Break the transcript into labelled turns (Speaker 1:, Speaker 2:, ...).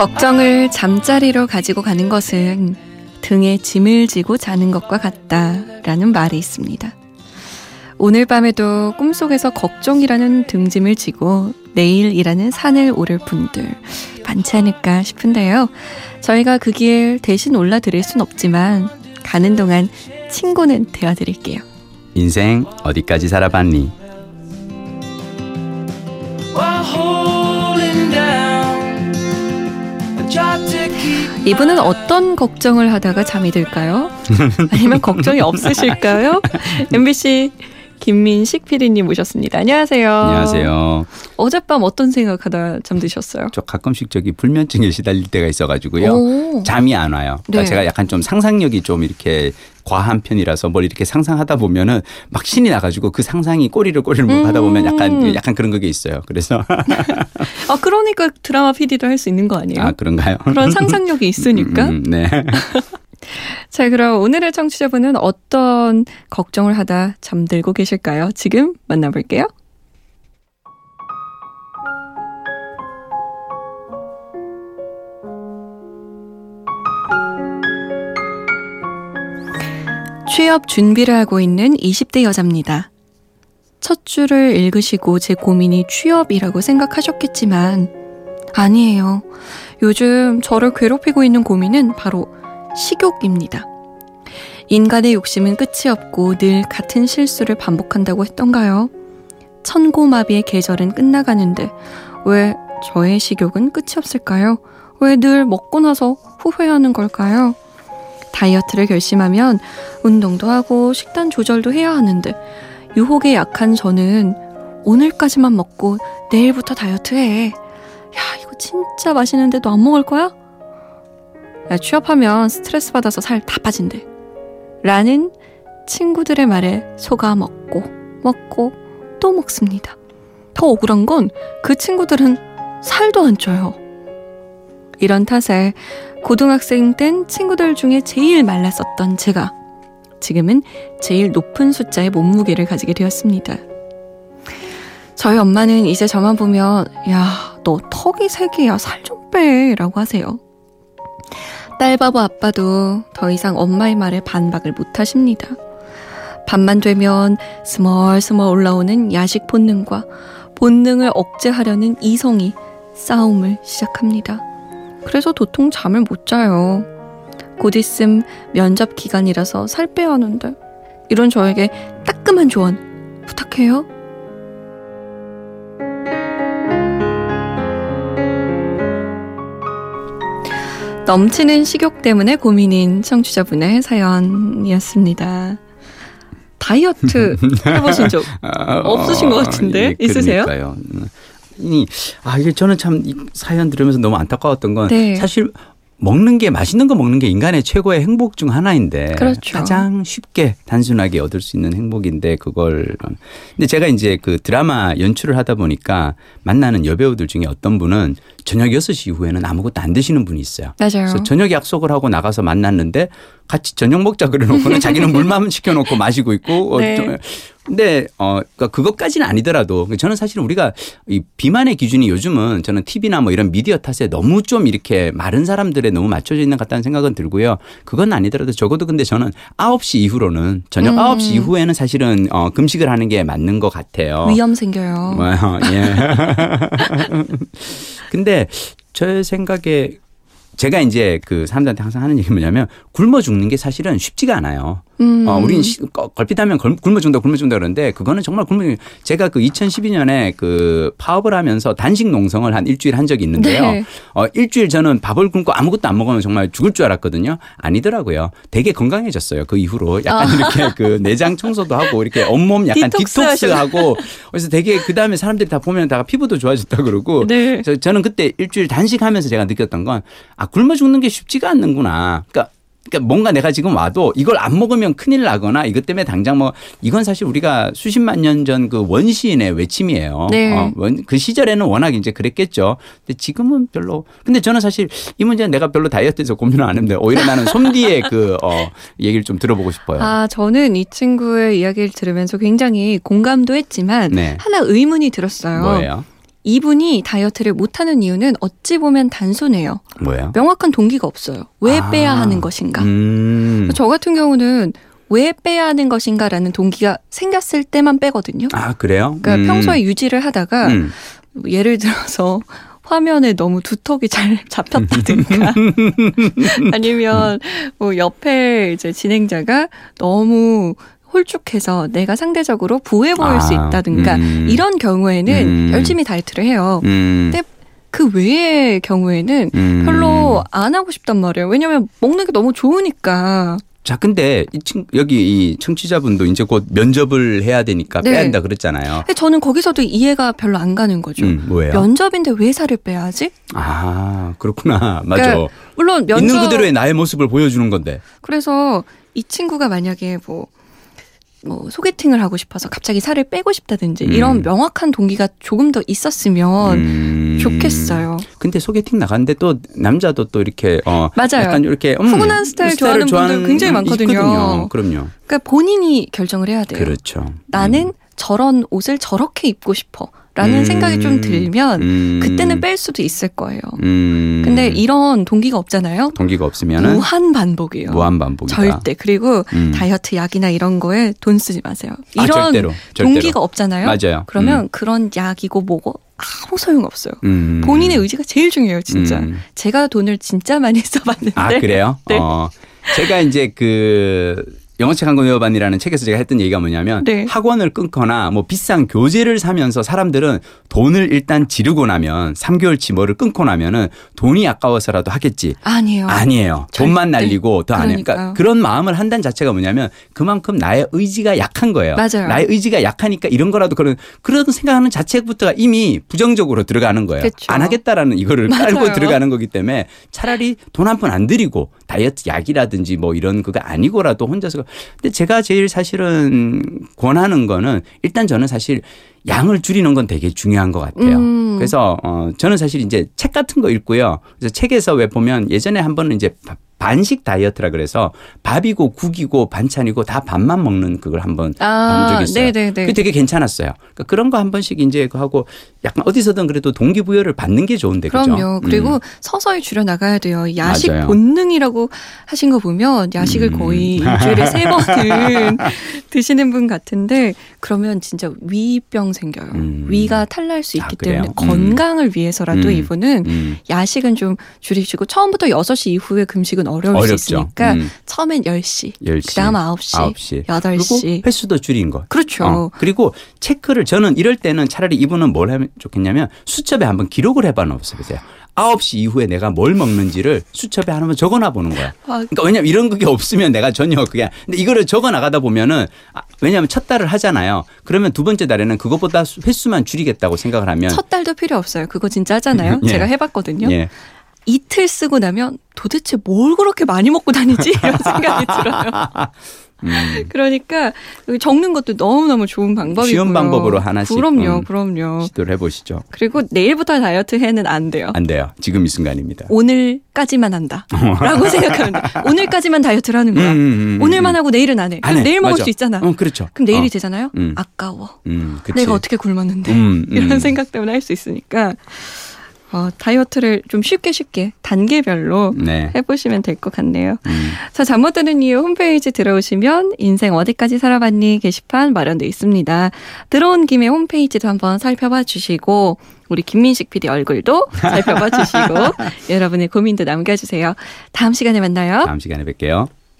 Speaker 1: 걱정을 잠자리로 가지고 가는 것은 등에 짐을 지고 자는 것과 같다라는 말이 있습니다. 오늘 밤에도 꿈속에서 걱정이라는 등짐을 지고 내일이라는 산을 오를 분들 많지 않을까 싶은데요. 저희가 그 길 대신 올라드릴 순 없지만 가는 동안 친구는 되어드릴게요.
Speaker 2: 인생 어디까지 살아봤니?
Speaker 1: 이분은 어떤 걱정을 하다가 잠이 들까요? 아니면 걱정이 없으실까요? MBC 김민식 PD님 모셨습니다. 안녕하세요.
Speaker 2: 안녕하세요.
Speaker 1: 어젯밤 어떤 생각하다 잠드셨어요?
Speaker 2: 저 가끔씩 저기 불면증에 시달릴 때가 있어가지고요. 오. 잠이 안 와요. 그러니까 네. 제가 약간 좀 상상력이 좀 이렇게 과한 편이라서 뭘 이렇게 상상하다 보면은 막 신이 나가지고 그 상상이 꼬리를 꼬리를 못 하다 보면 약간 음. 약간 그런 게 있어요. 그래서
Speaker 1: 아 그러니까 드라마 PD도 할 수 있는 거 아니에요?
Speaker 2: 아 그런가요?
Speaker 1: 그런 상상력이 있으니까. 음, 음, 네. 자, 그럼 오늘의 청취자분은 어떤 걱정을 하다 잠들고 계실까요? 지금 만나볼게요. 취업 준비를 하고 있는 20대 여자입니다. 첫 줄을 읽으시고 제 고민이 취업이라고 생각하셨겠지만, 아니에요. 요즘 저를 괴롭히고 있는 고민은 바로 식욕입니다. 인간의 욕심은 끝이 없고 늘 같은 실수를 반복한다고 했던가요? 천고마비의 계절은 끝나가는데 왜 저의 식욕은 끝이 없을까요? 왜 늘 먹고 나서 후회하는 걸까요? 다이어트를 결심하면 운동도 하고 식단 조절도 해야 하는데 유혹에 약한 저는 오늘까지만 먹고 내일부터 다이어트 해. 야, 이거 진짜 맛있는데도 안 먹을 거야? 야, 취업하면 스트레스 받아서 살 다 빠진대. 라는 친구들의 말에 속아 먹고, 먹고, 또 먹습니다. 더 억울한 건 그 친구들은 살도 안 쪄요. 이런 탓에 고등학생 땐 친구들 중에 제일 말랐었던 제가 지금은 제일 높은 숫자의 몸무게를 가지게 되었습니다. 저희 엄마는 이제 저만 보면 야, 너 턱이 세 개야. 살 좀 빼. 라고 하세요. 딸바보 아빠도 더 이상 엄마의 말에 반박을 못 하십니다. 밤만 되면 스멀스멀 올라오는 야식 본능과 본능을 억제하려는 이성이 싸움을 시작합니다. 그래서 도통 잠을 못 자요. 곧 있음 면접 기간이라서 살 빼야 하는데 이런 저에게 따끔한 조언 부탁해요. 넘치는 식욕 때문에 고민인 청취자분의 사연이었습니다. 다이어트 해보신 적 아, 없으신 것 같은데 예, 있으세요?
Speaker 2: 그러니까요. 아 이게 저는 참 이 사연 들으면서 너무 안타까웠던 건 네. 사실 먹는 게 맛있는 거 먹는 게 인간의 최고의 행복 중 하나인데 그렇죠. 가장 쉽게 단순하게 얻을 수 있는 행복인데 그걸 근데 제가 이제 그 드라마 연출을 하다 보니까 만나는 여배우들 중에 어떤 분은 저녁 6시 이후에는 아무것도 안 드시는 분이 있어요.
Speaker 1: 맞아요.
Speaker 2: 그래서 저녁 약속을 하고 나가서 만났는데 같이 저녁 먹자 그래 놓고는 자기는 물만 시켜 놓고 마시고 있고 어, 네. 근데 어 그러니까 그것까지는 아니더라도 저는 사실 우리가 이 비만의 기준이 요즘은 저는 TV나 뭐 이런 미디어 탓에 너무 좀 이렇게 마른 사람들에 너무 맞춰져 있는 것 같다는 생각은 들고요. 그건 아니더라도 적어도 근데 저는 9시 이후로는 저녁 음. 9시 이후에는 사실은 어 금식을 하는 게 맞는 것 같아요.
Speaker 1: 위험 생겨요.
Speaker 2: 어, 예. 근데 제 생각에 제가 이제 그 사람들한테 항상 하는 얘기 뭐냐면 굶어 죽는 게 사실은 쉽지가 않아요. 음. 어, 우리는 걸핏하면 굶어 죽는다 굶어 죽는다 그러는데 그거는 정말 굶어 죽는 제가 그 2012년에 그 파업을 하면서 단식 농성을 한 일주일 한 적이 있는데요. 네. 어, 일주일 저는 밥을 굶고 아무것도 안 먹으면 정말 죽을 줄 알았거든요. 아니더라고요. 되게 건강해졌어요. 그 이후로 약간 아. 이렇게 그 내장 청소도 하고 이렇게 온몸 약간 디톡스 하고 그래서 되게 그 다음에 사람들이 다 보면 다 피부도 좋아졌다 그러고 네. 그래서 저는 그때 일주일 단식하면서 제가 느꼈던 건 아 굶어 죽는 게 쉽지가 않는구나. 그러니까 그러니까 뭔가 내가 지금 와도 이걸 안 먹으면 큰일 나거나 이것 때문에 당장 뭐 이건 사실 우리가 수십만 년 전 그 원시인의 외침이에요. 네. 어, 그 시절에는 워낙 이제 그랬겠죠. 근데 지금은 별로. 근데 저는 사실 이 문제는 내가 별로 다이어트에서 고민을 안 했는데 오히려 나는 솜디의 그 어, 얘기를 좀 들어보고 싶어요.
Speaker 1: 아 저는 이 친구의 이야기를 들으면서 굉장히 공감도 했지만 네. 하나 의문이 들었어요.
Speaker 2: 뭐예요?
Speaker 1: 이분이 다이어트를 못하는 이유는 어찌 보면 단순해요.
Speaker 2: 뭐예요?
Speaker 1: 명확한 동기가 없어요. 왜 아, 빼야 하는 것인가? 음. 저 같은 경우는 왜 빼야 하는 것인가라는 동기가 생겼을 때만 빼거든요.
Speaker 2: 아 그래요?
Speaker 1: 그러니까 음. 평소에 유지를 하다가 음. 예를 들어서 화면에 너무 두턱이 잘 잡혔다든가 아니면 뭐 옆에 이제 진행자가 너무 홀쭉해서 내가 상대적으로 부해 보일 아, 수 있다든가 음. 이런 경우에는 음. 열심히 다이어트를 해요. 음. 근데 그 외의 경우에는 음. 별로 안 하고 싶단 말이에요. 왜냐면 먹는 게 너무 좋으니까.
Speaker 2: 자, 근데 이 친, 여기 이 청취자분도 이제 곧 면접을 해야 되니까 네. 빼야 한다 그랬잖아요.
Speaker 1: 근데 저는 거기서도 이해가 별로 안 가는 거죠. 음,
Speaker 2: 뭐예요?
Speaker 1: 면접인데 왜 살을 빼야지?
Speaker 2: 아, 그렇구나. 맞아. 그러니까
Speaker 1: 물론 면접
Speaker 2: 있는 그대로의 나의 모습을 보여주는 건데.
Speaker 1: 그래서 이 친구가 만약에 뭐 뭐 소개팅을 하고 싶어서 갑자기 살을 빼고 싶다든지 음. 이런 명확한 동기가 조금 더 있었으면 음. 좋겠어요.
Speaker 2: 근데 소개팅 나갔는데 또 남자도 또 이렇게 어
Speaker 1: 맞아요.
Speaker 2: 약간 이렇게
Speaker 1: 음, 푸근한 스타일 좋아하는 분들 굉장히 많거든요.
Speaker 2: 있거든요. 그럼요.
Speaker 1: 그러니까 본인이 결정을 해야 돼요.
Speaker 2: 그렇죠.
Speaker 1: 나는 음. 저런 옷을 저렇게 입고 싶어. 라는 음, 생각이 좀 들면 음, 그때는 뺄 수도 있을 거예요. 음, 근데 이런 동기가 없잖아요.
Speaker 2: 동기가 없으면
Speaker 1: 무한 반복이에요.
Speaker 2: 무한 반복이다.
Speaker 1: 절대. 그리고 음. 다이어트 약이나 이런 거에 돈 쓰지 마세요. 아, 이런 아, 절대로, 절대로. 동기가 없잖아요.
Speaker 2: 맞아요.
Speaker 1: 그러면 음. 그런 약이고 뭐고 아무 소용 없어요. 음. 본인의 의지가 제일 중요해요, 진짜. 제가 돈을 진짜 많이 써봤는데.
Speaker 2: 아 그래요?
Speaker 1: 네.
Speaker 2: 어. 제가 이제 그 영어책 한 권 외워반이라는 책에서 제가 했던 얘기가 뭐냐면 네. 학원을 끊거나 뭐 비싼 교재를 사면서 사람들은 돈을 일단 지르고 나면 3개월치 뭐를 끊고 나면은 돈이 아까워서라도 하겠지.
Speaker 1: 아니에요.
Speaker 2: 아니에요. 돈만 날리고 더 안 해요. 그러니까 그런 마음을 한다는 자체가 뭐냐면 그만큼 나의 의지가 약한 거예요.
Speaker 1: 맞아요.
Speaker 2: 나의 의지가 약하니까 이런 거라도 그런 그런 생각하는 자체부터가 이미 부정적으로 들어가는 거예요.
Speaker 1: 그쵸.
Speaker 2: 안 하겠다라는 이거를 맞아요. 깔고 들어가는 거기 때문에 차라리 돈 한 푼 안 들이고 다이어트 약이라든지 뭐 이런 그거 아니고라도 혼자서 근데 제가 제일 사실은 권하는 거는 일단 저는 사실 양을 줄이는 건 되게 중요한 것 같아요. 음. 그래서 어 저는 사실 이제 책 같은 거 읽고요. 그래서 책에서 왜 보면 예전에 한 번은 이제 반식 다이어트라 그래서 밥이고 국이고 반찬이고 다 밥만 먹는 그걸 한번 아, 본 적이 있어요. 네네네. 그게 되게 괜찮았어요. 그러니까 그런 거 한 번씩 이제 하고 약간 어디서든 그래도 동기부여를 받는 게 좋은데
Speaker 1: 그럼요.
Speaker 2: 그죠?
Speaker 1: 그리고 음. 서서히 줄여 나가야 돼요. 야식 맞아요. 본능이라고 하신 거 보면 야식을 음. 거의 일주일에 세 번은 드시는 분 같은데 그러면 진짜 위병 생겨요. 음. 위가 탈날 수 아, 있기 아, 때문에 음. 건강을 위해서라도 음. 이분은 음. 야식은 좀 줄이시고 처음부터 6시 이후에 금식은 어려울 어렵죠. 수 있으니까 음. 처음엔 10시, 10시 그다음 9시, 9시, 8시.
Speaker 2: 그리고 횟수도 줄인 거.
Speaker 1: 그렇죠.
Speaker 2: 어. 그리고 체크를 저는 이럴 때는 차라리 이분은 뭘 하면 좋겠냐면 수첩에 한번 기록을 해봐 놓으세요. 9시 이후에 내가 뭘 먹는지를 수첩에 하나만 적어놔 보는 거야. 아, 그러니까 왜냐면 이런 게 없으면 내가 전혀 그게 근데 이거를 적어 나가다 보면은 아, 왜냐하면 첫 달을 하잖아요. 그러면 두 번째 달에는 그것보다 횟수만 줄이겠다고 생각을 하면
Speaker 1: 첫 달도 필요 없어요. 그거 진짜 하잖아요. 예. 제가 해봤거든요. 예. 이틀 쓰고 나면 도대체 뭘 그렇게 많이 먹고 다니지? 이런 생각이 들어요. 음. 그러니까 적는 것도 너무너무 좋은 방법이고요.
Speaker 2: 쉬운 방법으로 하나씩.
Speaker 1: 그럼요, 음, 그럼요.
Speaker 2: 시도를 해보시죠.
Speaker 1: 그리고 내일부터 다이어트 해는 안 돼요.
Speaker 2: 안 돼요. 지금 이 순간입니다.
Speaker 1: 오늘까지만 한다. 라고 생각하면 돼. 오늘까지만 다이어트를 하는 거야. 음, 음, 음 오늘만 하고 내일은 안 해. 안 해. 내일 먹을 맞아. 수 있잖아.
Speaker 2: 어, 그렇죠.
Speaker 1: 그럼 내일이 어. 되잖아요. 아까워. 내가 어떻게 굶었는데. 이런 생각 때문에 할 수 있으니까. 어, 다이어트를 좀 쉽게 쉽게 단계별로 네. 해보시면 될 것 같네요. 음. 자, 잠 못 드는 이유 홈페이지 들어오시면 인생 어디까지 살아봤니 게시판 마련돼 있습니다. 들어온 김에 홈페이지도 한번 살펴봐 주시고 우리 김민식 PD 얼굴도 살펴봐 주시고 여러분의 고민도 남겨주세요. 다음 시간에 만나요.
Speaker 2: 다음 시간에 뵐게요.